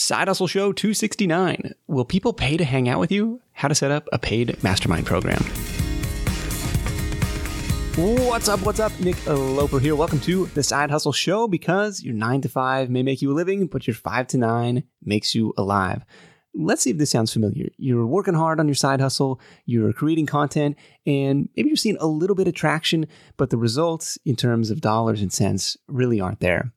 Side Hustle Show 269. Will people pay to hang out with you? How to set up a paid mastermind program. What's up? What's up? Nick Loper here. Welcome to the Side Hustle Show because your nine to five may make you a living, but your five to nine makes you alive. Let's see if this sounds familiar. You're working hard on your side hustle, you're creating content, and maybe you're seeing a little bit of traction, but the results in terms of dollars and cents really aren't there.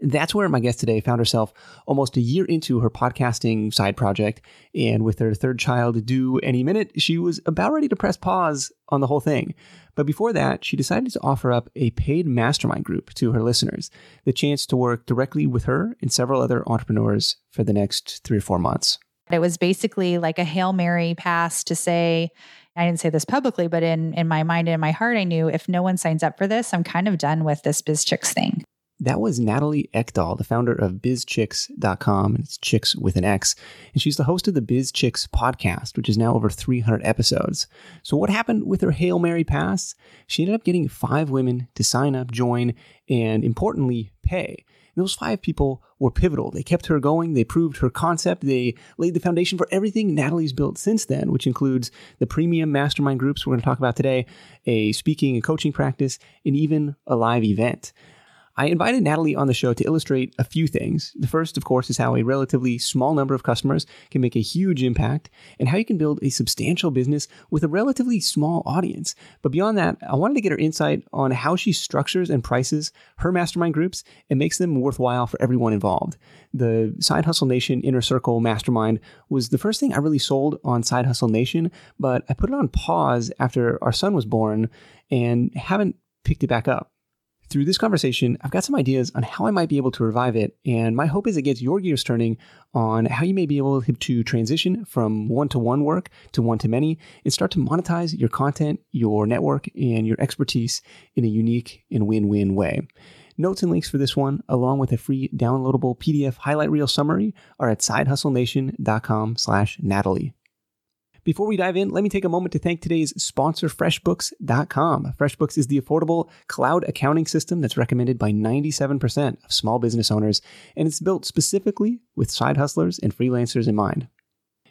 That's where my guest today found herself almost a year into her podcasting side project. And with her third child due any minute, she was about ready to press pause on the whole thing. But before that, she decided to offer up a paid mastermind group to her listeners, the chance to work directly with her and several other entrepreneurs for the next three or four months. It was basically like a Hail Mary pass to say, I didn't say this publicly, but in, in my mind and in my heart, I knew if no one signs up for this, I'm kind of done with this BizChix thing. That was Natalie Eckdahl, the founder of bizchix.com, and it's chicks with an X. And she's the host of the BizChix podcast, which is now over 300 episodes. So, what happened with her Hail Mary pass? She ended up getting five women to sign up, join, and importantly, pay. And those five people were pivotal. They kept her going. They proved her concept. They laid the foundation for everything Natalie's built since then, which includes the premium mastermind groups we're going to talk about today, a speaking and coaching practice, and even a live event. I invited Natalie on the show to illustrate a few things. The first, of course, is how a relatively small number of customers can make a huge impact and how you can build a substantial business with a relatively small audience. But beyond that, I wanted to get her insight on how she structures and prices her mastermind groups and makes them worthwhile for everyone involved. The Side Hustle Nation Inner Circle Mastermind was the first thing I really sold on Side Hustle Nation, but I put it on pause after our son was born and haven't picked it back up. Through this conversation, I've got some ideas on how I might be able to revive it, and my hope is it gets your gears turning on how you may be able to transition from one to one work to one to many and start to monetize your content, your network, and your expertise in a unique and win win way. Notes and links for this one, along with a free downloadable PDF highlight reel summary, are at sidehustlenation.com slash Natalie. Before we dive in, let me take a moment to thank today's sponsor, FreshBooks.com. FreshBooks is the affordable cloud accounting system that's recommended by 97% of small business owners, and it's built specifically with side hustlers and freelancers in mind.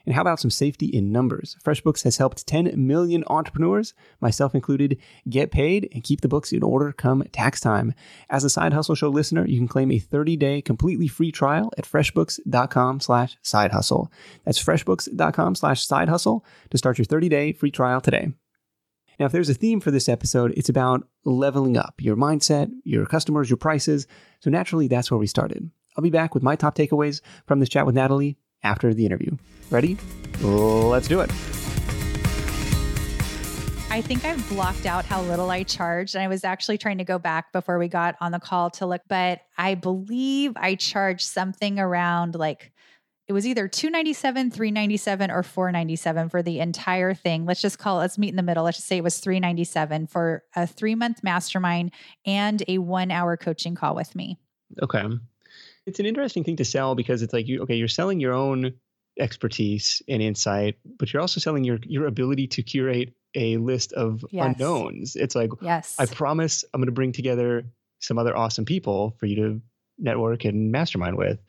And how about some safety in numbers? FreshBooks has helped 10 million entrepreneurs, myself included, get paid and keep the books in order come tax time. As a Side Hustle Show listener, you can claim a 30-day completely free trial at freshbooks.com slash side hustle. That's freshbooks.com slash side hustle to start your 30-day free trial today. Now, if there's a theme for this episode, it's about leveling up your mindset, your customers, your prices. So naturally, that's where we started. I'll be back with my top takeaways from this chat with Natalie after the interview. Ready? Let's do it. I think I've blocked out how little I charged. And I was actually trying to go back before we got on the call to look, but I believe I charged something around like it was either 297 397 or 497 for the entire thing let's just call it let's meet in the middle let's just say it was 397 for a three month mastermind and a one hour coaching call with me okay it's an interesting thing to sell because it's like you okay you're selling your own expertise and insight but you're also selling your your ability to curate a list of yes. unknowns. It's like yes. I promise i'm going to bring together some other awesome people for you to network and mastermind with.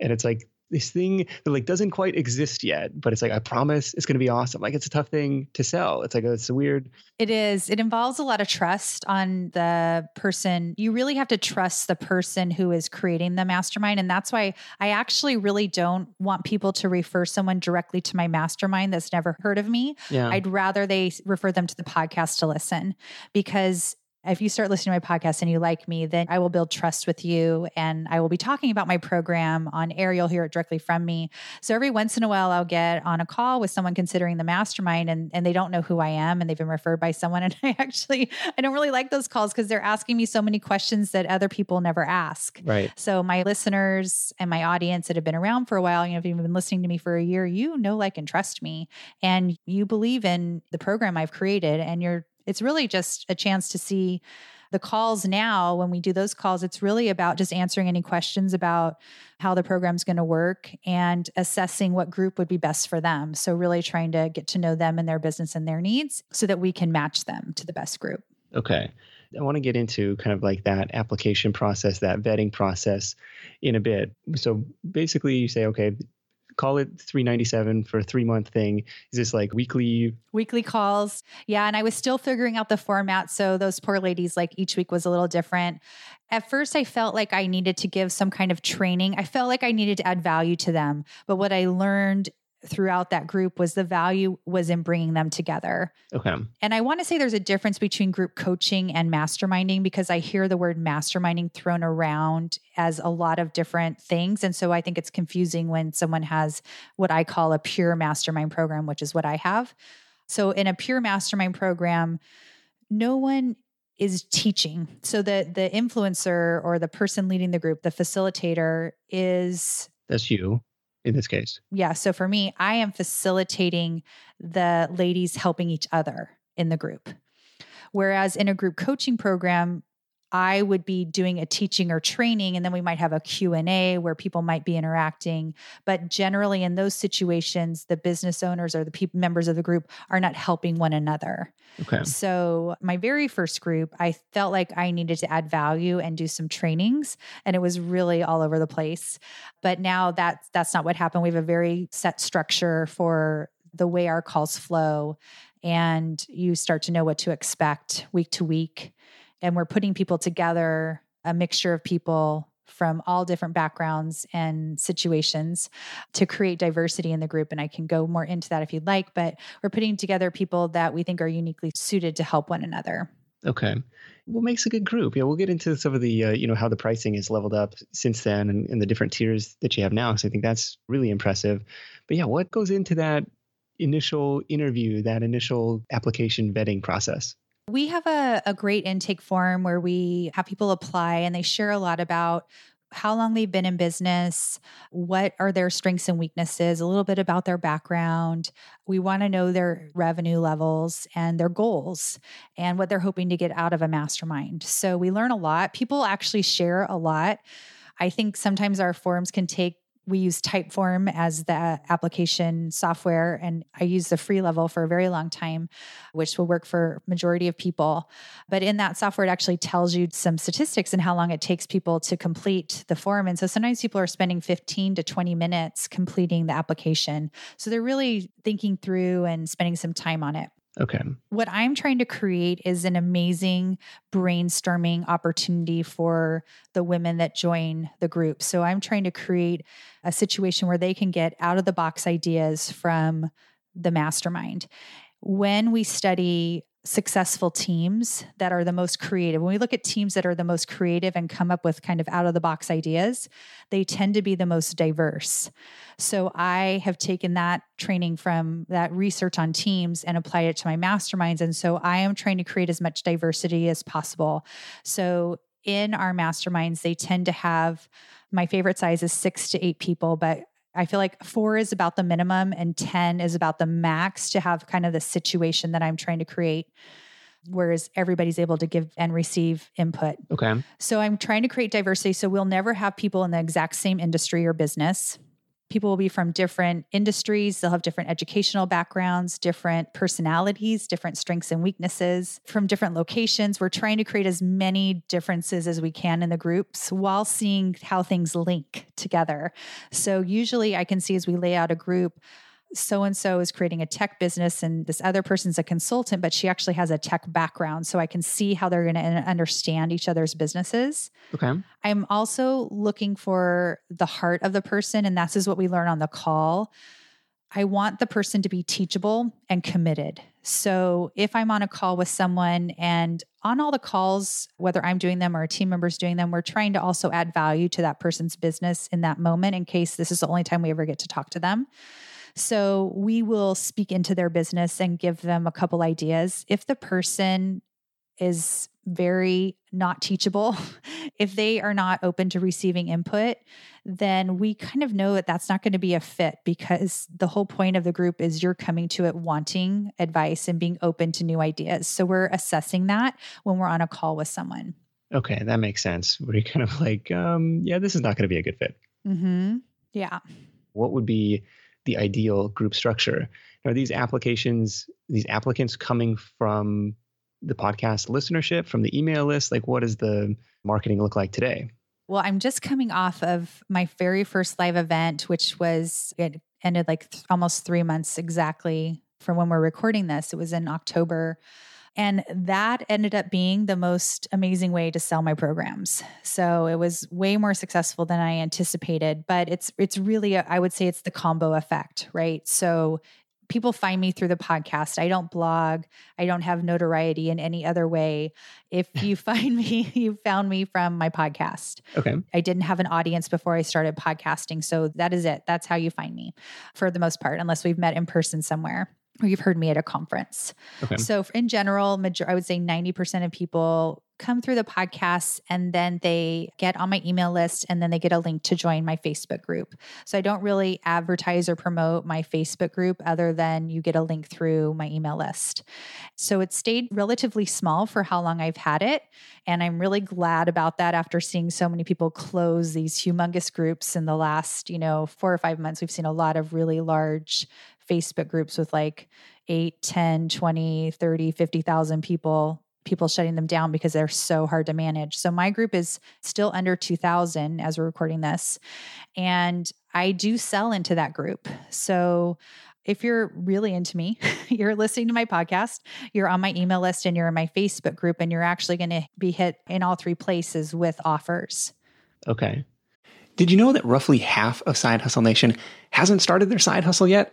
And it's like this thing that like doesn't quite exist yet, but it's like I promise it's going to be awesome. Like it's a tough thing to sell. It's like a, it's a weird. It is. It involves a lot of trust on the person. You really have to trust the person who is creating the mastermind, and that's why I actually really don't want people to refer someone directly to my mastermind that's never heard of me. Yeah. I'd rather they refer them to the podcast to listen because if you start listening to my podcast and you like me, then I will build trust with you and I will be talking about my program on air. You'll hear it directly from me. So every once in a while, I'll get on a call with someone considering the mastermind and, and they don't know who I am and they've been referred by someone. And I actually, I don't really like those calls because they're asking me so many questions that other people never ask. Right. So my listeners and my audience that have been around for a while, you know, if you've been listening to me for a year, you know, like, and trust me. And you believe in the program I've created and you're it's really just a chance to see the calls now. When we do those calls it's really about just answering any questions about how the program's going to work and assessing what group would be best for them. So really trying to get to know them and their business and their needs so that we can match them to the best group. Okay. I want to get into kind of like that application process, that vetting process in a bit. So basically, you say, okay, call it 397 for a three month thing. Is this like weekly? Weekly calls. Yeah and i was still figuring out the format so those poor ladies like each week was a little different. At first i felt like i needed to give some kind of training. I felt like i needed to add value to them but what i learned throughout that group was the value was in bringing them together. Okay. And I want to say there's a difference between group coaching and masterminding because I hear the word masterminding thrown around as a lot of different things and so I think it's confusing when someone has what I call a pure mastermind program, which is what I have. So in a pure mastermind program, no one is teaching. So the the influencer or the person leading the group, the facilitator is That's you in this case. Yeah. So for me, I am facilitating the ladies helping each other in the group. Whereas in a group coaching program, I would be doing a teaching or training and then we might have a Q&A where people might be interacting but generally in those situations the business owners or the people members of the group are not helping one another. Okay. So my very first group I felt like I needed to add value and do some trainings and it was really all over the place. But now that that's not what happened. We have a very set structure for the way our calls flow and you start to know what to expect week to week and we're putting people together, a mixture of people from all different backgrounds and situations to create diversity in the group. And I can go more into that if you'd like, but we're putting together people that we think are uniquely suited to help one another. Okay. What makes a good group? Yeah, we'll get into some of the, uh, you know, how the pricing is leveled up since then and, and the different tiers that you have now. So I think that's really impressive. But yeah, what goes into that initial interview, that initial application vetting process? We have a, a great intake form where we have people apply and they share a lot about how long they've been in business, what are their strengths and weaknesses, a little bit about their background. We want to know their revenue levels and their goals and what they're hoping to get out of a mastermind. So we learn a lot. People actually share a lot. I think sometimes our forums can take we use Typeform as the application software, and I use the free level for a very long time, which will work for majority of people. But in that software, it actually tells you some statistics and how long it takes people to complete the form. And so sometimes people are spending 15 to 20 minutes completing the application. So they're really thinking through and spending some time on it. Okay. What I'm trying to create is an amazing brainstorming opportunity for the women that join the group. So I'm trying to create a situation where they can get out of the box ideas from the mastermind. When we study successful teams that are the most creative. When we look at teams that are the most creative and come up with kind of out of the box ideas, they tend to be the most diverse. So I have taken that training from that research on teams and applied it to my masterminds. And so I am trying to create as much diversity as possible. So in our masterminds, they tend to have my favorite size is six to eight people, but I feel like four is about the minimum and 10 is about the max to have kind of the situation that I'm trying to create. Whereas everybody's able to give and receive input. Okay. So I'm trying to create diversity. So we'll never have people in the exact same industry or business people will be from different industries. They'll have different educational backgrounds, different personalities, different strengths and weaknesses from different locations. We're trying to create as many differences as we can in the groups while seeing how things link together. So, usually, I can see as we lay out a group, so and so is creating a tech business and this other person's a consultant, but she actually has a tech background. So I can see how they're going to understand each other's businesses. Okay. I'm also looking for the heart of the person, and that's is what we learn on the call. I want the person to be teachable and committed. So if I'm on a call with someone and on all the calls, whether I'm doing them or a team member's doing them, we're trying to also add value to that person's business in that moment in case this is the only time we ever get to talk to them. So we will speak into their business and give them a couple ideas. If the person is very not teachable, if they are not open to receiving input, then we kind of know that that's not going to be a fit because the whole point of the group is you're coming to it wanting advice and being open to new ideas. So we're assessing that when we're on a call with someone. Okay, that makes sense. We're kind of like, um, yeah, this is not going to be a good fit. Mm-hmm. Yeah. What would be the ideal group structure. Are these applications, these applicants coming from the podcast listenership from the email list? Like, what does the marketing look like today? Well, I'm just coming off of my very first live event, which was, it ended like th- almost three months exactly from when we're recording this. It was in October. And that ended up being the most amazing way to sell my programs. So it was way more successful than I anticipated, but it's it's really a, I would say it's the combo effect, right? So people find me through the podcast. I don't blog. I don't have notoriety in any other way. If you find me, you found me from my podcast. Okay. I didn't have an audience before I started podcasting. So that is it. That's how you find me for the most part, unless we've met in person somewhere or you've heard me at a conference. Okay. So, in general, major, I would say 90% of people come through the podcast and then they get on my email list and then they get a link to join my Facebook group. So, I don't really advertise or promote my Facebook group other than you get a link through my email list. So, it stayed relatively small for how long I've had it. And I'm really glad about that after seeing so many people close these humongous groups in the last, you know, four or five months. We've seen a lot of really large Facebook groups with like 8, 10, 20, 30, 50,000 people, people shutting them down because they're so hard to manage. So my group is still under 2,000 as we're recording this. And I do sell into that group. So if you're really into me, you're listening to my podcast, you're on my email list, and you're in my Facebook group, and you're actually going to be hit in all three places with offers. Okay. Did you know that roughly half of Side Hustle Nation hasn't started their side hustle yet?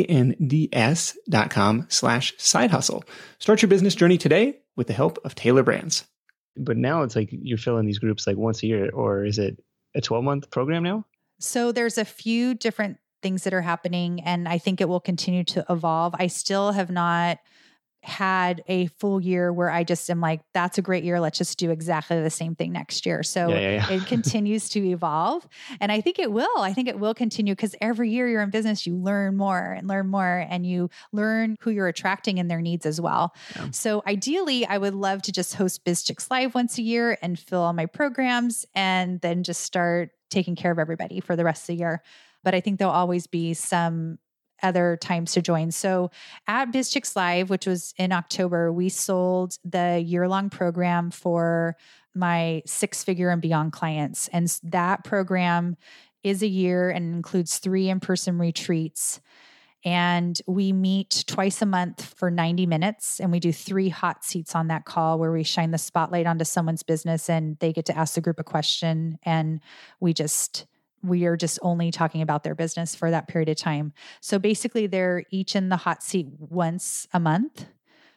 dot com slash side hustle. Start your business journey today with the help of Tailor Brands. But now it's like you're filling these groups like once a year, or is it a 12 month program now? So there's a few different things that are happening, and I think it will continue to evolve. I still have not had a full year where I just am like, that's a great year. Let's just do exactly the same thing next year. So yeah, yeah, yeah. it continues to evolve. And I think it will. I think it will continue because every year you're in business, you learn more and learn more and you learn who you're attracting and their needs as well. So ideally, I would love to just host BizChix Live once a year and fill all my programs and then just start taking care of everybody for the rest of the year. But I think there'll always be some other times to join. So at BizChix Live, which was in October, we sold the year long program for my six figure and beyond clients. And that program is a year and includes three in person retreats. And we meet twice a month for 90 minutes, and we do three hot seats on that call where we shine the spotlight onto someone's business and they get to ask the group a question. And we just we are just only talking about their business for that period of time. So basically, they're each in the hot seat once a month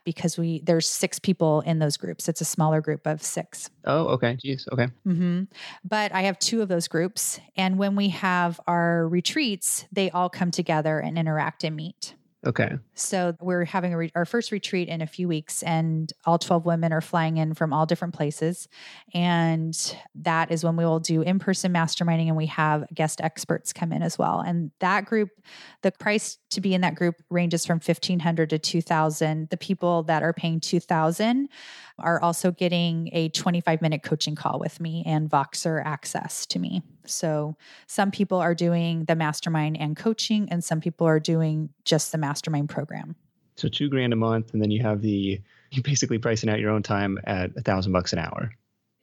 because we there's six people in those groups. It's a smaller group of six. Oh, okay. Jeez. Okay. Mm-hmm. But I have two of those groups, and when we have our retreats, they all come together and interact and meet. Okay. So we're having re- our first retreat in a few weeks, and all 12 women are flying in from all different places. And that is when we will do in person masterminding, and we have guest experts come in as well. And that group, the price to be in that group ranges from 1500 to 2000 The people that are paying 2000 are also getting a 25 minute coaching call with me and Voxer access to me. So some people are doing the mastermind and coaching, and some people are doing just the mastermind program. So two grand a month, and then you have the you basically pricing out your own time at a thousand bucks an hour.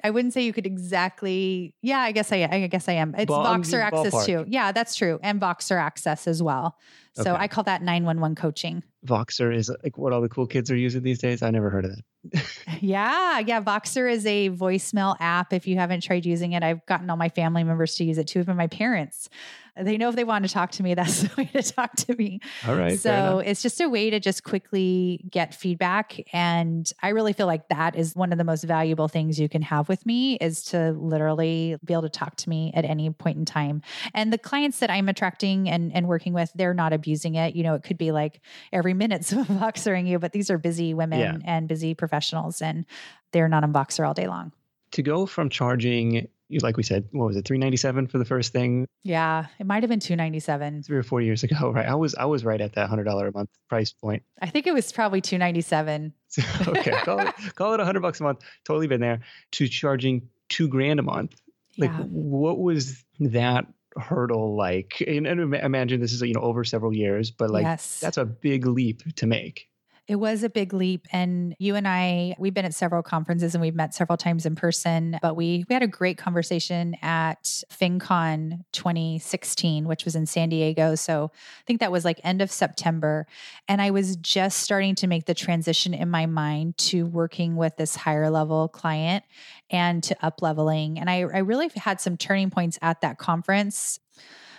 I wouldn't say you could exactly. Yeah, I guess I. I guess I am. It's Ball- Voxer access ballpark. too. Yeah, that's true, and Voxer access as well. So Okay. I call that nine one one coaching. Voxer is like what all the cool kids are using these days. I never heard of that. Yeah, yeah. Voxer is a voicemail app. If you haven't tried using it, I've gotten all my family members to use it too. Even my parents, they know if they want to talk to me, that's the way to talk to me. All right. so it's just a way to just quickly get feedback. And I really feel like that is one of the most valuable things you can have with me is to literally be able to talk to me at any point in time. And the clients that I'm attracting and, and working with, they're not abusing it. You know, it could be like every minute someone Voxering you, but these are busy women Yeah. and busy professionals and they're not on Voxer all day long. to go from charging, like we said, what was it, three ninety seven for the first thing, Yeah, it might have been 297. three or four years ago, right? I was I was right at that hundred dollar a month price point. I think it was probably 297. So, okay, call it call it a hundred bucks a month. Totally been there. To charging two grand a month. Like, Yeah. what was that hurdle like? And, and imagine this is you know over several years, but like yes. that's a big leap to make. It was a big leap. And you and I, we've been at several conferences and we've met several times in person, but we, we had a great conversation at FinCon 2016, which was in San Diego. So I think that was like end of September. And I was just starting to make the transition in my mind to working with this higher level client and to up leveling. And I, I really had some turning points at that conference.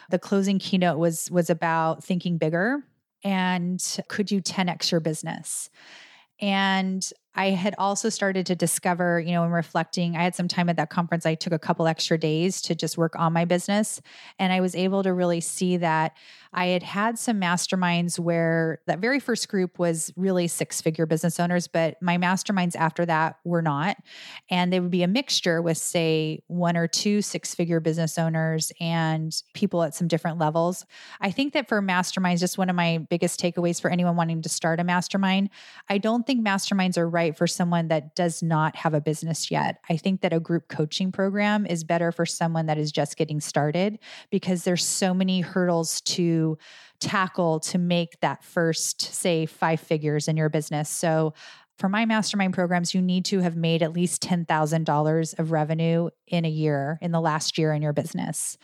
The closing keynote was was about thinking bigger and could you 10x your business? And I had also started to discover, you know, in reflecting, I had some time at that conference. I took a couple extra days to just work on my business. And I was able to really see that I had had some masterminds where that very first group was really six figure business owners, but my masterminds after that were not. And they would be a mixture with, say, one or two six figure business owners and people at some different levels. I think that for masterminds, just one of my biggest takeaways for anyone wanting to start a mastermind, I don't think masterminds are right for someone that does not have a business yet. I think that a group coaching program is better for someone that is just getting started because there's so many hurdles to tackle to make that first, say, five figures in your business. So, for my mastermind programs, you need to have made at least $10,000 of revenue in a year, in the last year in your business.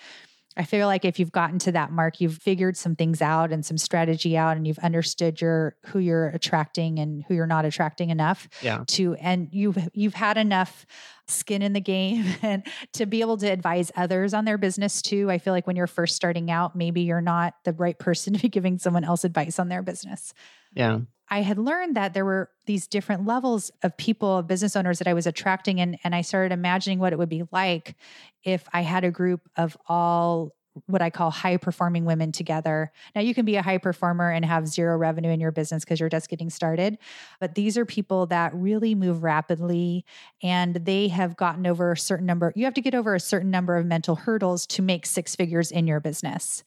I feel like if you've gotten to that mark, you've figured some things out and some strategy out and you've understood your who you're attracting and who you're not attracting enough Yeah. to and you've you've had enough skin in the game and to be able to advise others on their business too. I feel like when you're first starting out, maybe you're not the right person to be giving someone else advice on their business. Yeah. I had learned that there were these different levels of people, business owners that I was attracting. And, and I started imagining what it would be like if I had a group of all what I call high performing women together. Now, you can be a high performer and have zero revenue in your business because you're just getting started. But these are people that really move rapidly and they have gotten over a certain number. You have to get over a certain number of mental hurdles to make six figures in your business.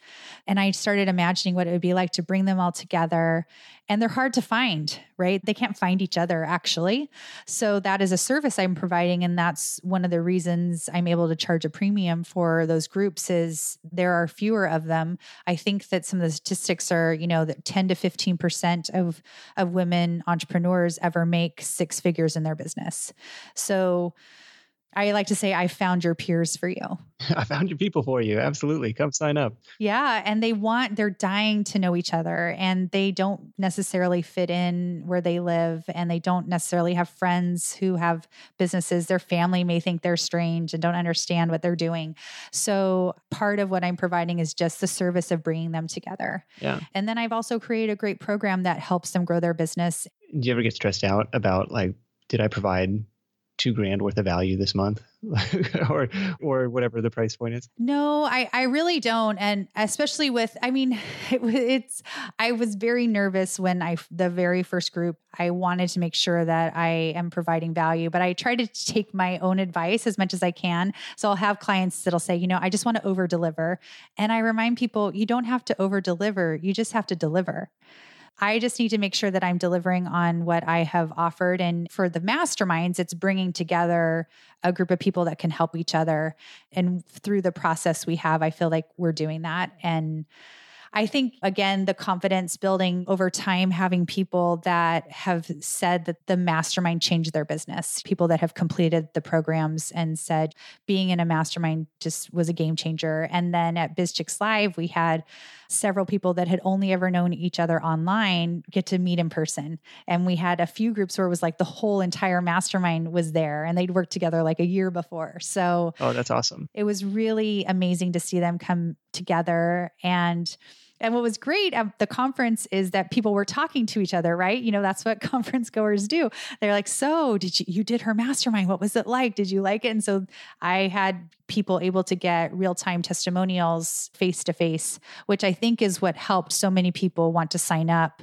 And I started imagining what it would be like to bring them all together. And they're hard to find, right? They can't find each other actually. So that is a service I'm providing. And that's one of the reasons I'm able to charge a premium for those groups is there are fewer of them. I think that some of the statistics are, you know, that 10 to 15% of, of women entrepreneurs ever make six figures in their business. So I like to say, I found your peers for you. I found your people for you. Absolutely. Come sign up. Yeah. And they want, they're dying to know each other and they don't necessarily fit in where they live and they don't necessarily have friends who have businesses. Their family may think they're strange and don't understand what they're doing. So part of what I'm providing is just the service of bringing them together. Yeah. And then I've also created a great program that helps them grow their business. Do you ever get stressed out about like, did I provide two grand worth of value this month or or whatever the price point is No, I, I really don't. And especially with, I mean, it, it's, I was very nervous when I, the very first group, I wanted to make sure that I am providing value, but I try to take my own advice as much as I can. So I'll have clients that'll say, you know, I just want to over deliver. And I remind people, you don't have to over deliver, you just have to deliver. I just need to make sure that I'm delivering on what I have offered. And for the masterminds, it's bringing together a group of people that can help each other. And through the process we have, I feel like we're doing that. And I think, again, the confidence building over time, having people that have said that the mastermind changed their business, people that have completed the programs and said being in a mastermind just was a game changer. And then at BizChix Live, we had several people that had only ever known each other online get to meet in person. And we had a few groups where it was like the whole entire mastermind was there and they'd worked together like a year before. So, oh, that's awesome. It was really amazing to see them come together and and what was great at the conference is that people were talking to each other, right? You know, that's what conference goers do. They're like, "So, did you you did her mastermind? What was it like? Did you like it?" And so I had people able to get real-time testimonials face to face, which I think is what helped so many people want to sign up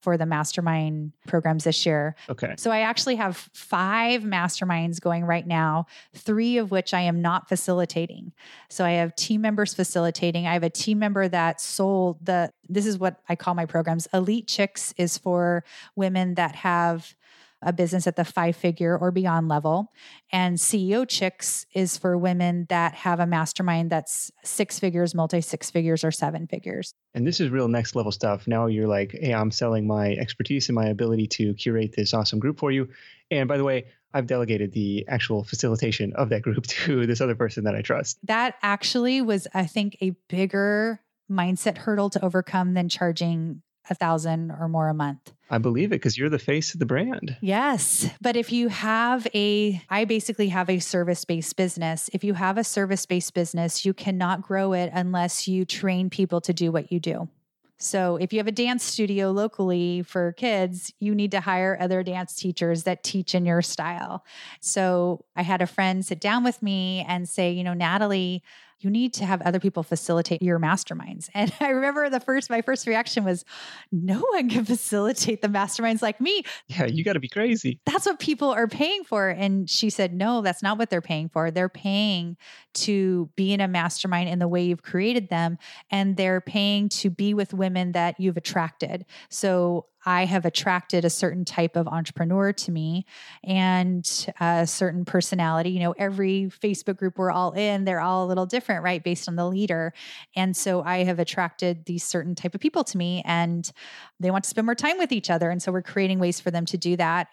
for the mastermind programs this year. Okay. So I actually have five masterminds going right now, three of which I am not facilitating. So I have team members facilitating. I have a team member that sold the, this is what I call my programs. Elite Chicks is for women that have a business at the five figure or beyond level. And CEO Chicks is for women that have a mastermind that's six figures, multi six figures, or seven figures. And this is real next level stuff. Now you're like, hey, I'm selling my expertise and my ability to curate this awesome group for you. And by the way, I've delegated the actual facilitation of that group to this other person that I trust. That actually was, I think, a bigger mindset hurdle to overcome than charging a thousand or more a month. I believe it because you're the face of the brand. Yes. But if you have a, I basically have a service based business. If you have a service based business, you cannot grow it unless you train people to do what you do. So if you have a dance studio locally for kids, you need to hire other dance teachers that teach in your style. So I had a friend sit down with me and say, you know, Natalie, you need to have other people facilitate your masterminds. And I remember the first, my first reaction was, no one can facilitate the masterminds like me. Yeah, you got to be crazy. That's what people are paying for. And she said, no, that's not what they're paying for. They're paying to be in a mastermind in the way you've created them. And they're paying to be with women that you've attracted. So I have attracted a certain type of entrepreneur to me and a certain personality. You know, every Facebook group we're all in, they're all a little different, right? Based on the leader. And so I have attracted these certain type of people to me and they want to spend more time with each other. And so we're creating ways for them to do that.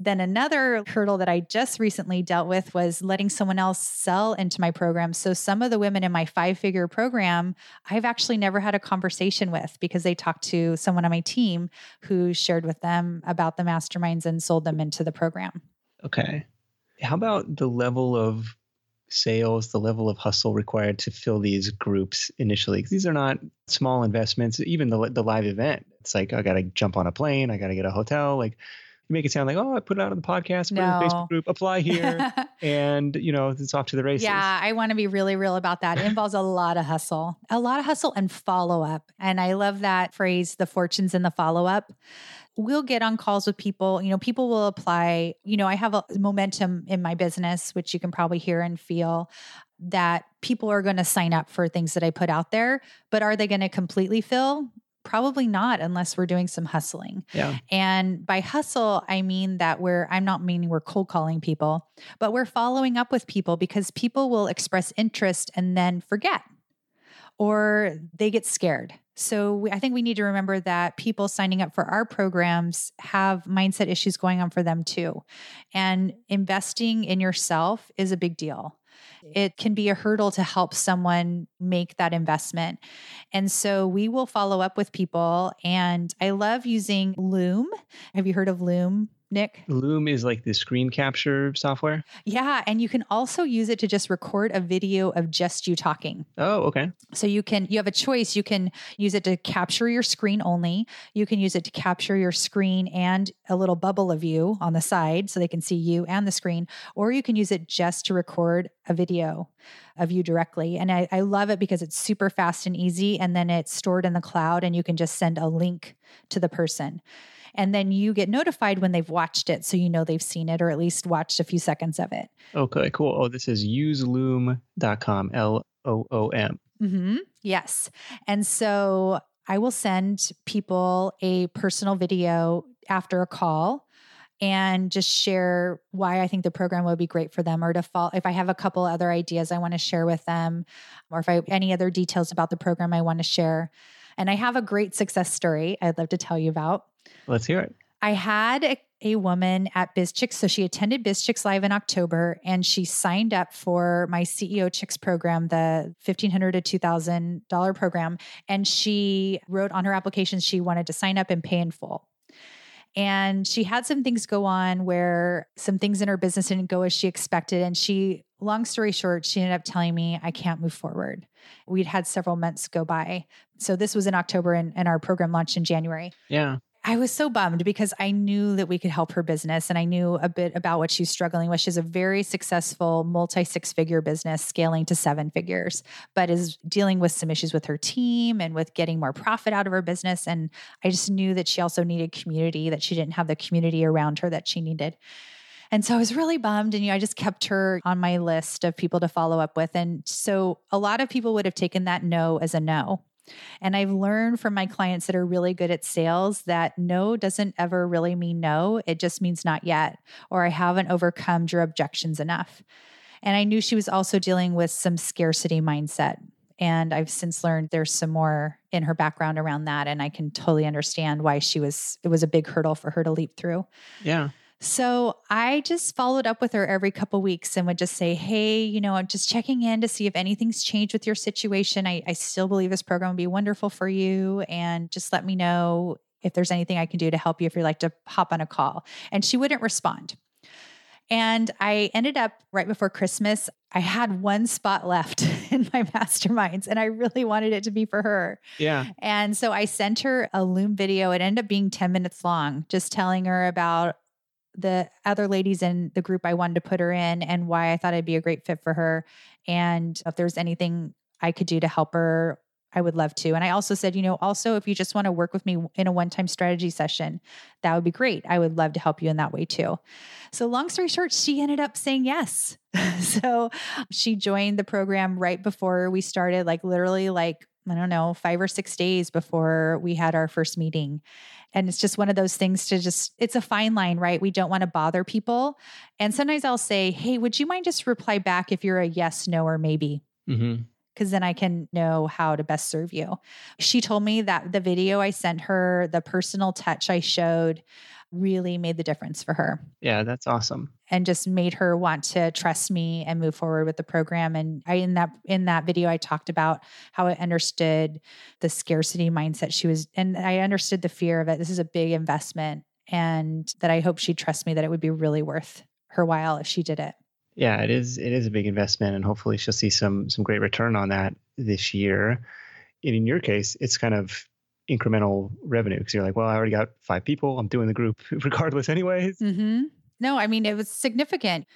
Then another hurdle that I just recently dealt with was letting someone else sell into my program. So some of the women in my five figure program, I've actually never had a conversation with because they talked to someone on my team who shared with them about the masterminds and sold them into the program. Okay. How about the level of sales, the level of hustle required to fill these groups initially? Because these are not small investments. Even the the live event, it's like I got to jump on a plane, I got to get a hotel. Like you make it sound like, oh, I put it out on the podcast, put no. it in the Facebook group, apply here, and you know, it's off to the races. Yeah, I want to be really real about that. It involves a lot of hustle, a lot of hustle and follow up. And I love that phrase, the fortunes in the follow up. We'll get on calls with people. You know, people will apply. You know, I have a momentum in my business, which you can probably hear and feel that people are going to sign up for things that I put out there, but are they going to completely fill? Probably not unless we're doing some hustling. Yeah. And by hustle, I mean that we're, I'm not meaning we're cold calling people, but we're following up with people because people will express interest and then forget or they get scared. So we, I think we need to remember that people signing up for our programs have mindset issues going on for them too. And investing in yourself is a big deal it can be a hurdle to help someone make that investment. And so we will follow up with people. And I love using Loom. Have you heard of Loom? Nick? Loom is like the screen capture software. Yeah. And you can also use it to just record a video of just you talking. Oh, okay. So you can, you have a choice. You can use it to capture your screen only. You can use it to capture your screen and a little bubble of you on the side so they can see you and the screen. Or you can use it just to record a video of you directly. And I, I love it because it's super fast and easy. And then it's stored in the cloud and you can just send a link to the person and then you get notified when they've watched it so you know they've seen it or at least watched a few seconds of it. Okay, cool. Oh, this is useloom.com, L O O M. Mm-hmm. Yes. And so I will send people a personal video after a call and just share why I think the program would be great for them or to fall if I have a couple other ideas I want to share with them or if I have any other details about the program I want to share. And I have a great success story I'd love to tell you about. Let's hear it. I had a, a woman at BizChix. So she attended BizChix Live in October and she signed up for my CEO Chicks program, the 1,500 to $2,000 program. And she wrote on her application she wanted to sign up and pay in full. And she had some things go on where some things in her business didn't go as she expected. And she, long story short, she ended up telling me, I can't move forward. We'd had several months go by. So this was in October and, and our program launched in January. Yeah. I was so bummed because I knew that we could help her business and I knew a bit about what she's struggling with. She's a very successful multi six figure business scaling to seven figures, but is dealing with some issues with her team and with getting more profit out of her business. And I just knew that she also needed community, that she didn't have the community around her that she needed. And so I was really bummed. And you know, I just kept her on my list of people to follow up with. And so a lot of people would have taken that no as a no. And I've learned from my clients that are really good at sales that no doesn't ever really mean no. It just means not yet, or I haven't overcome your objections enough. And I knew she was also dealing with some scarcity mindset. And I've since learned there's some more in her background around that. And I can totally understand why she was, it was a big hurdle for her to leap through. Yeah. So I just followed up with her every couple weeks and would just say, Hey, you know, I'm just checking in to see if anything's changed with your situation. I, I still believe this program would be wonderful for you. And just let me know if there's anything I can do to help you if you'd like to hop on a call. And she wouldn't respond. And I ended up right before Christmas, I had one spot left in my masterminds and I really wanted it to be for her. Yeah. And so I sent her a Loom video. It ended up being 10 minutes long, just telling her about the other ladies in the group I wanted to put her in and why I thought I'd be a great fit for her. And if there's anything I could do to help her, I would love to. And I also said, you know, also if you just want to work with me in a one time strategy session, that would be great. I would love to help you in that way too. So, long story short, she ended up saying yes. so, she joined the program right before we started, like literally, like, I don't know, five or six days before we had our first meeting. And it's just one of those things to just, it's a fine line, right? We don't want to bother people. And sometimes I'll say, hey, would you mind just reply back if you're a yes, no, or maybe? Mm-hmm because then I can know how to best serve you. She told me that the video I sent her, the personal touch I showed, really made the difference for her. Yeah, that's awesome. And just made her want to trust me and move forward with the program. And I in that in that video I talked about how I understood the scarcity mindset she was and I understood the fear of it. This is a big investment and that I hope she'd trust me that it would be really worth her while if she did it. Yeah, it is it is a big investment and hopefully she'll see some some great return on that this year. And in your case, it's kind of incremental revenue because you're like, well, I already got five people. I'm doing the group regardless, anyways. Mm-hmm. No, I mean, it was significant.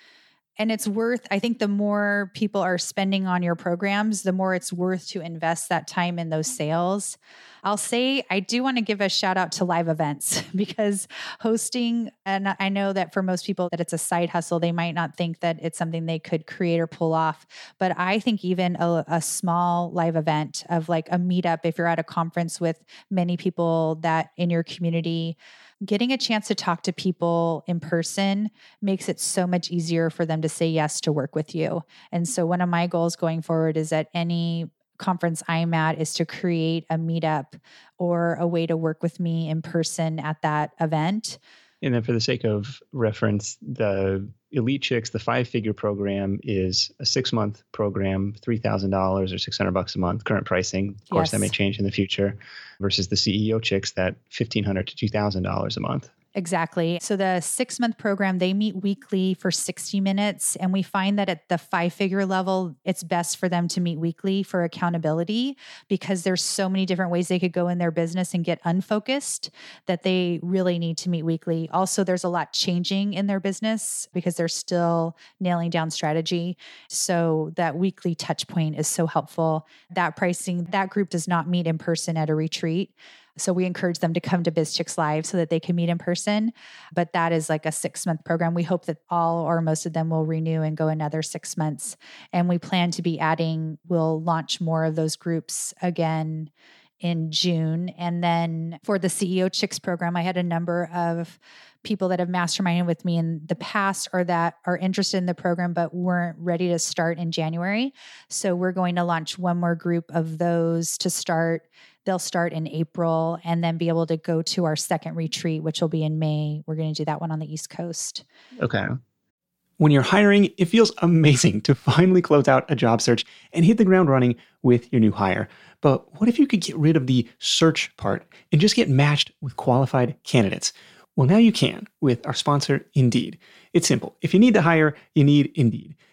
And it's worth, I think the more people are spending on your programs, the more it's worth to invest that time in those sales. I'll say I do want to give a shout out to live events because hosting, and I know that for most people that it's a side hustle, they might not think that it's something they could create or pull off. But I think even a, a small live event of like a meetup, if you're at a conference with many people that in your community, getting a chance to talk to people in person makes it so much easier for them to say yes to work with you. And so, one of my goals going forward is that any conference I'm at is to create a meetup or a way to work with me in person at that event. And then, for the sake of reference, the Elite Chicks, the five figure program is a six month program, $3,000 or 600 bucks a month, current pricing. Of course, yes. that may change in the future versus the CEO Chicks that 1,500 to $2,000 a month. Exactly. So the six month program, they meet weekly for 60 minutes. And we find that at the five figure level, it's best for them to meet weekly for accountability because there's so many different ways they could go in their business and get unfocused that they really need to meet weekly. Also, there's a lot changing in their business because they're still nailing down strategy. So that weekly touch point is so helpful. That pricing, that group does not meet in person at a retreat. So we encourage them to come to BizChix Live so that they can meet in person. But that is like a six month program. We hope that all or most of them will renew and go another six months. And we plan to be adding, we'll launch more of those groups again in June. And then for the CEO Chicks program, I had a number of people that have masterminded with me in the past or that are interested in the program but weren't ready to start in January. So we're going to launch one more group of those to start They'll start in April and then be able to go to our second retreat, which will be in May. We're going to do that one on the East Coast. Okay. When you're hiring, it feels amazing to finally close out a job search and hit the ground running with your new hire. But what if you could get rid of the search part and just get matched with qualified candidates? Well, now you can with our sponsor, Indeed. It's simple. If you need to hire, you need Indeed.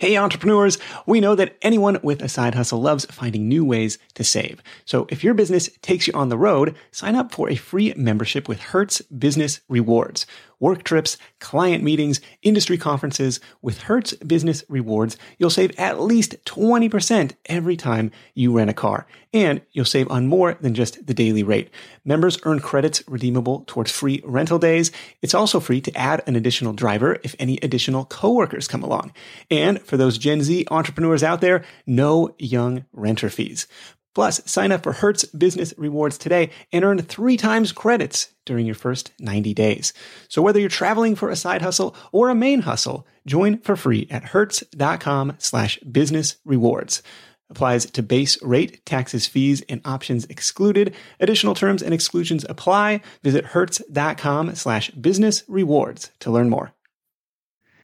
Hey, entrepreneurs, we know that anyone with a side hustle loves finding new ways to save. So if your business takes you on the road, sign up for a free membership with Hertz Business Rewards work trips, client meetings, industry conferences. With Hertz Business Rewards, you'll save at least 20% every time you rent a car. And you'll save on more than just the daily rate. Members earn credits redeemable towards free rental days. It's also free to add an additional driver if any additional coworkers come along. And for those Gen Z entrepreneurs out there, no young renter fees. Plus, sign up for Hertz Business Rewards today and earn three times credits during your first 90 days. So whether you're traveling for a side hustle or a main hustle, join for free at hertz.com slash business rewards. Applies to base rate, taxes, fees, and options excluded. Additional terms and exclusions apply. Visit hertz.com slash business rewards to learn more.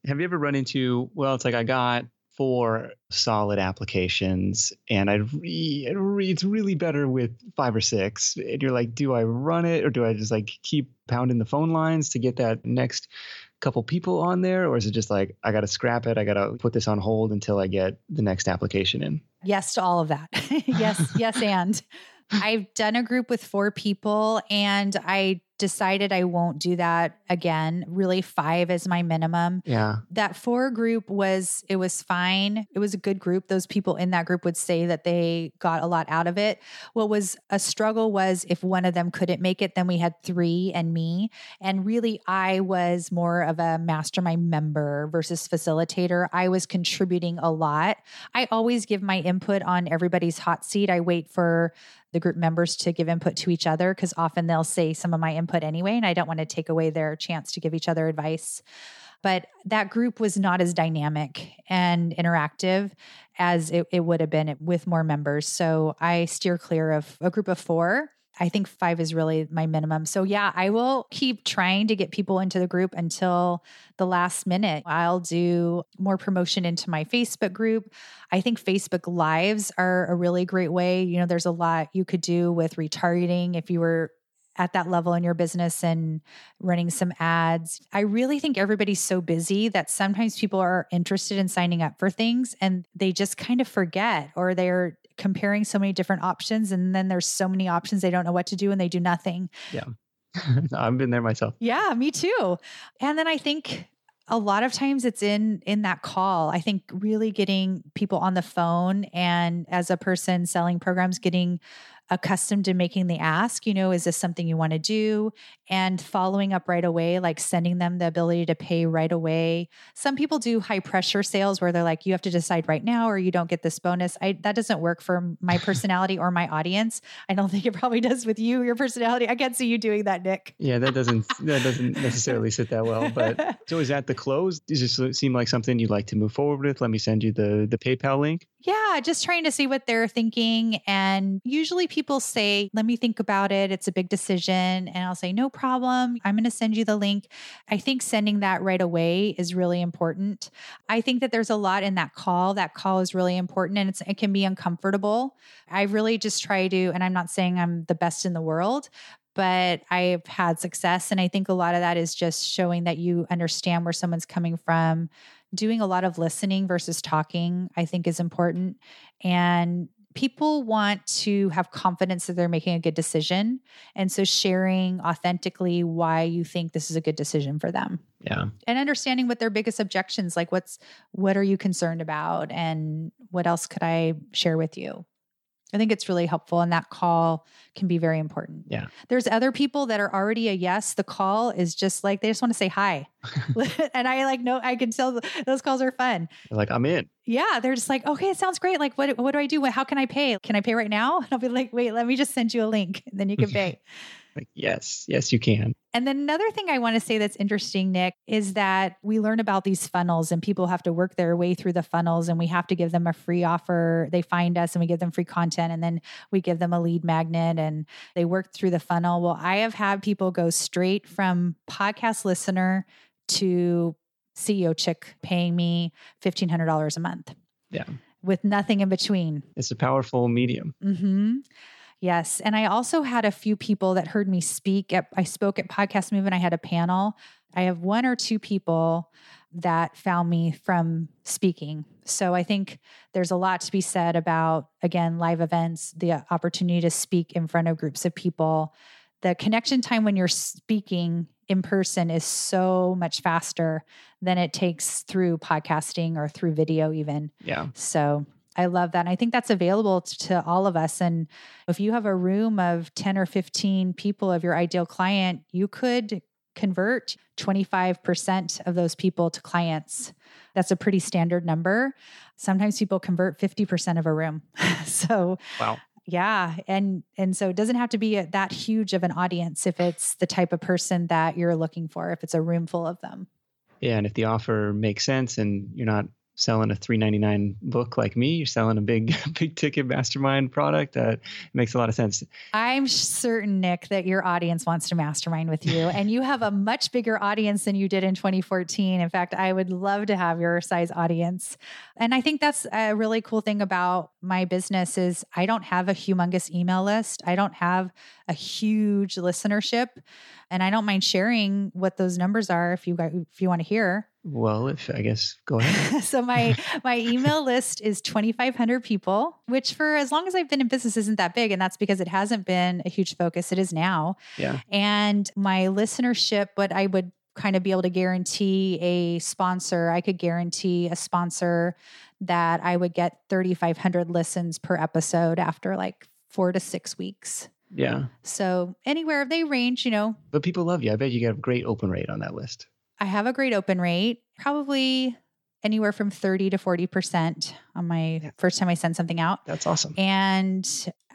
Have you ever run into, well, it's like I got four solid applications and I re, it's really better with five or six. And you're like, do I run it or do I just like keep pounding the phone lines to get that next couple people on there or is it just like I got to scrap it, I got to put this on hold until I get the next application in? Yes to all of that. yes, yes and I've done a group with four people and I decided I won't do that again. Really, five is my minimum. Yeah. That four group was, it was fine. It was a good group. Those people in that group would say that they got a lot out of it. What was a struggle was if one of them couldn't make it, then we had three and me. And really, I was more of a mastermind member versus facilitator. I was contributing a lot. I always give my input on everybody's hot seat. I wait for the group members to give input to each other because often they'll say some of my input anyway, and I don't want to take away their chance to give each other advice. But that group was not as dynamic and interactive as it, it would have been with more members. So I steer clear of a group of four I think five is really my minimum. So, yeah, I will keep trying to get people into the group until the last minute. I'll do more promotion into my Facebook group. I think Facebook Lives are a really great way. You know, there's a lot you could do with retargeting if you were at that level in your business and running some ads. I really think everybody's so busy that sometimes people are interested in signing up for things and they just kind of forget or they're comparing so many different options and then there's so many options they don't know what to do and they do nothing. Yeah. I've been there myself. Yeah, me too. And then I think a lot of times it's in in that call i think really getting people on the phone and as a person selling programs getting accustomed to making the ask, you know, is this something you want to do? And following up right away, like sending them the ability to pay right away. Some people do high pressure sales where they're like, you have to decide right now or you don't get this bonus. I, that doesn't work for my personality or my audience. I don't think it probably does with you, your personality. I can't see you doing that, Nick. Yeah, that doesn't that doesn't necessarily sit that well. But so is that the close? Does this seem like something you'd like to move forward with? Let me send you the the PayPal link. Yeah, just trying to see what they're thinking. And usually people say, let me think about it. It's a big decision. And I'll say, no problem. I'm going to send you the link. I think sending that right away is really important. I think that there's a lot in that call. That call is really important and it can be uncomfortable. I really just try to, and I'm not saying I'm the best in the world, but I've had success. And I think a lot of that is just showing that you understand where someone's coming from. Doing a lot of listening versus talking, I think, is important. And people want to have confidence that they're making a good decision. And so sharing authentically why you think this is a good decision for them. Yeah. And understanding what their biggest objections like what's what are you concerned about and what else could I share with you? I think it's really helpful and that call can be very important. Yeah. There's other people that are already a yes. The call is just like they just want to say hi. and I like no I can tell those calls are fun. They're like I'm in. Yeah, they're just like, "Okay, it sounds great. Like what what do I do? How can I pay? Can I pay right now?" And I'll be like, "Wait, let me just send you a link and then you can pay." Like yes, yes you can. And then another thing I want to say that's interesting, Nick, is that we learn about these funnels and people have to work their way through the funnels and we have to give them a free offer. They find us and we give them free content and then we give them a lead magnet and they work through the funnel. Well, I have had people go straight from podcast listener to CEO chick paying me $1,500 a month. Yeah. With nothing in between. It's a powerful medium. Mm-hmm. Yes. And I also had a few people that heard me speak at, I spoke at Podcast Move and I had a panel. I have one or two people that found me from speaking. So I think there's a lot to be said about, again, live events, the uh, opportunity to speak in front of groups of people. The connection time when you're speaking in person is so much faster than it takes through podcasting or through video, even. Yeah. So I love that. And I think that's available to all of us. And if you have a room of 10 or 15 people of your ideal client, you could convert 25% of those people to clients. That's a pretty standard number. Sometimes people convert 50% of a room. so, wow. Yeah, and and so it doesn't have to be a, that huge of an audience if it's the type of person that you're looking for. If it's a room full of them. Yeah, and if the offer makes sense and you're not selling a 399 book like me you're selling a big big ticket mastermind product that makes a lot of sense. I'm certain nick that your audience wants to mastermind with you and you have a much bigger audience than you did in 2014 in fact i would love to have your size audience. And i think that's a really cool thing about my business is i don't have a humongous email list. I don't have a huge listenership and i don't mind sharing what those numbers are if you if you want to hear well, if I guess go ahead. so my my email list is 2500 people, which for as long as I've been in business isn't that big and that's because it hasn't been a huge focus. It is now. Yeah. And my listenership what I would kind of be able to guarantee a sponsor, I could guarantee a sponsor that I would get 3500 listens per episode after like 4 to 6 weeks. Yeah. So anywhere they range, you know. But people love you. I bet you get a great open rate on that list. I have a great open rate, probably anywhere from 30 to 40% on my yeah. first time I send something out. That's awesome. And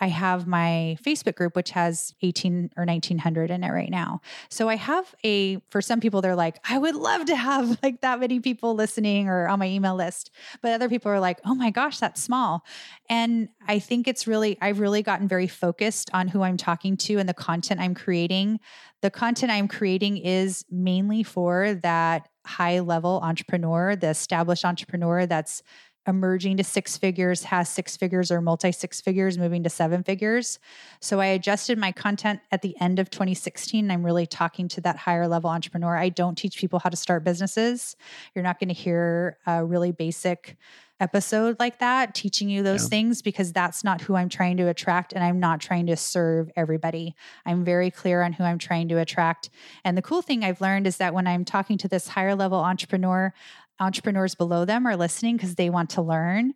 I have my Facebook group, which has 18 or 1900 in it right now. So I have a, for some people, they're like, I would love to have like that many people listening or on my email list. But other people are like, oh my gosh, that's small. And I think it's really, I've really gotten very focused on who I'm talking to and the content I'm creating. The content I'm creating is mainly for that high level entrepreneur, the established entrepreneur that's emerging to six figures, has six figures or multi six figures, moving to seven figures. So I adjusted my content at the end of 2016. I'm really talking to that higher level entrepreneur. I don't teach people how to start businesses. You're not going to hear a really basic episode like that teaching you those yeah. things because that's not who I'm trying to attract and I'm not trying to serve everybody. I'm very clear on who I'm trying to attract. And the cool thing I've learned is that when I'm talking to this higher level entrepreneur, entrepreneurs below them are listening because they want to learn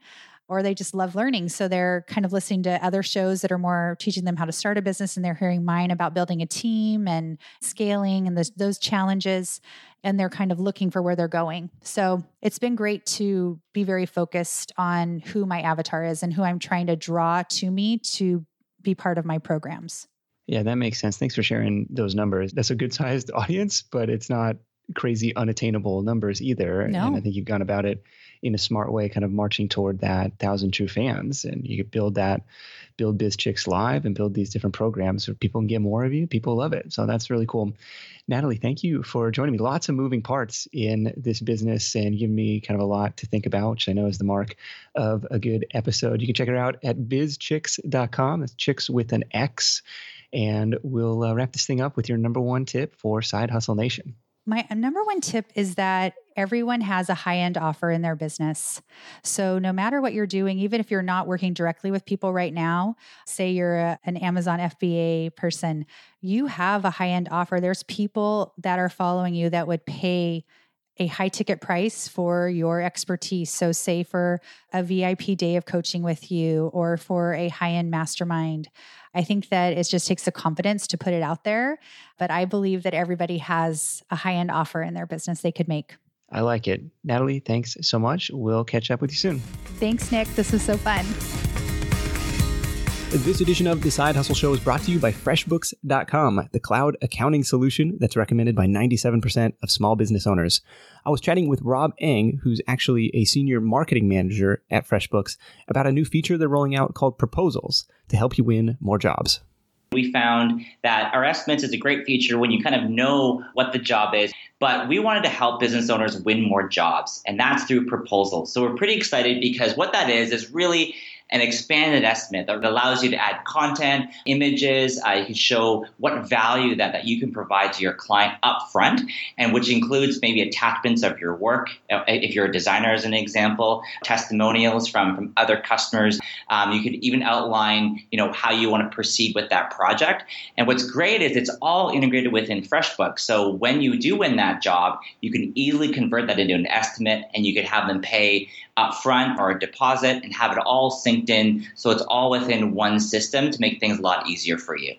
or they just love learning. So they're kind of listening to other shows that are more teaching them how to start a business and they're hearing mine about building a team and scaling and those, those challenges. And they're kind of looking for where they're going. So it's been great to be very focused on who my avatar is and who I'm trying to draw to me to be part of my programs. Yeah, that makes sense. Thanks for sharing those numbers. That's a good sized audience, but it's not crazy unattainable numbers either. No. And I think you've gone about it in a smart way, kind of marching toward that thousand true fans. And you could build that, build BizChix Live and build these different programs so people can get more of you. People love it. So that's really cool. Natalie, thank you for joining me. Lots of moving parts in this business and giving me kind of a lot to think about, which I know is the mark of a good episode. You can check it out at bizchix.com. That's chicks with an X. and we'll uh, wrap this thing up with your number one tip for Side Hustle Nation. My number one tip is that everyone has a high end offer in their business. So, no matter what you're doing, even if you're not working directly with people right now, say you're a, an Amazon FBA person, you have a high end offer. There's people that are following you that would pay a high ticket price for your expertise. So, say for a VIP day of coaching with you or for a high end mastermind. I think that it just takes the confidence to put it out there. But I believe that everybody has a high end offer in their business they could make. I like it. Natalie, thanks so much. We'll catch up with you soon. Thanks, Nick. This was so fun. This edition of The Side Hustle Show is brought to you by FreshBooks.com, the cloud accounting solution that's recommended by 97% of small business owners. I was chatting with Rob Eng, who's actually a senior marketing manager at FreshBooks, about a new feature they're rolling out called Proposals to help you win more jobs. We found that our estimates is a great feature when you kind of know what the job is, but we wanted to help business owners win more jobs, and that's through proposals. So we're pretty excited because what that is is really an expanded estimate that allows you to add content, images. Uh, you can show what value that, that you can provide to your client up front, and which includes maybe attachments of your work. Uh, if you're a designer, as an example, testimonials from, from other customers. Um, you could even outline, you know, how you want to proceed with that project. And what's great is it's all integrated within FreshBooks. So when you do win that job, you can easily convert that into an estimate, and you could have them pay upfront or a deposit and have it all synced in so it's all within one system to make things a lot easier for you.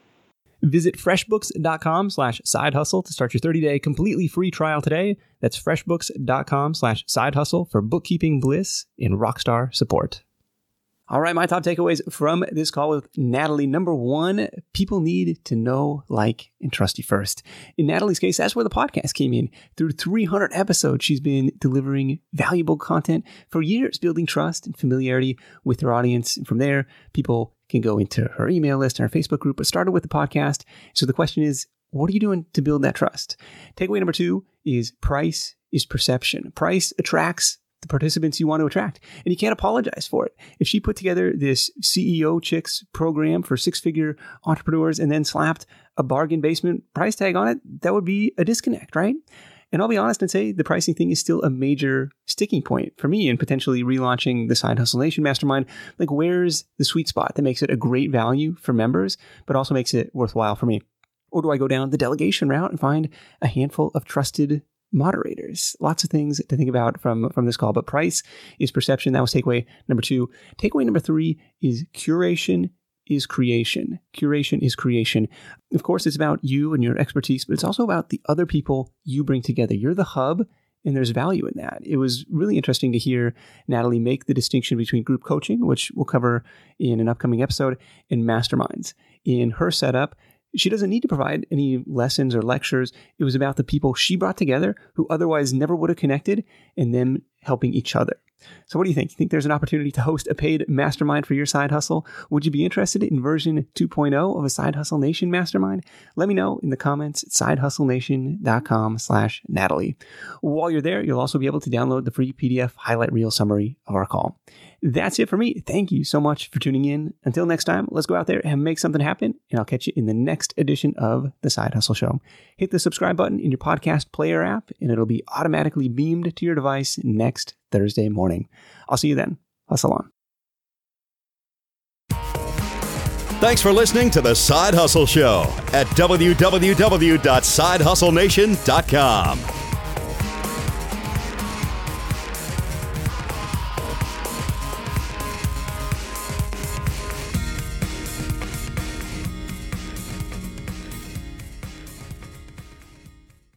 Visit freshbooks.com slash side hustle to start your 30 day completely free trial today. That's freshbooks.com slash side hustle for bookkeeping bliss in rockstar support. All right, my top takeaways from this call with Natalie. Number one, people need to know, like, and trust you first. In Natalie's case, that's where the podcast came in. Through 300 episodes, she's been delivering valuable content for years, building trust and familiarity with her audience. And from there, people can go into her email list and her Facebook group, but started with the podcast. So the question is, what are you doing to build that trust? Takeaway number two is price is perception. Price attracts the participants you want to attract. And you can't apologize for it. If she put together this CEO Chix program for six figure entrepreneurs and then slapped a bargain basement price tag on it, that would be a disconnect, right? And I'll be honest and say the pricing thing is still a major sticking point for me in potentially relaunching the Side Hustle Nation Mastermind. Like, where's the sweet spot that makes it a great value for members, but also makes it worthwhile for me? Or do I go down the delegation route and find a handful of trusted moderators. Lots of things to think about from from this call, but price is perception. That was takeaway number two. Takeaway number three is curation is creation. Curation is creation. Of course, it's about you and your expertise, but it's also about the other people you bring together. You're the hub, and there's value in that. It was really interesting to hear Natalie make the distinction between group coaching, which we'll cover in an upcoming episode, and masterminds. In her setup, she doesn't need to provide any lessons or lectures. It was about the people she brought together who otherwise never would have connected and them helping each other. So, what do you think? You think there's an opportunity to host a paid mastermind for your side hustle? Would you be interested in version 2.0 of a Side Hustle Nation mastermind? Let me know in the comments at sidehustlenation.com slash Natalie. While you're there, you'll also be able to download the free PDF highlight reel summary of our call. That's it for me. Thank you so much for tuning in. Until next time, let's go out there and make something happen, and I'll catch you in the next edition of The Side Hustle Show. Hit the subscribe button in your podcast player app, and it'll be automatically beamed to your device next Thursday morning. I'll see you then. Hustle on. Thanks for listening to The Side Hustle Show at www.sidehustlenation.com.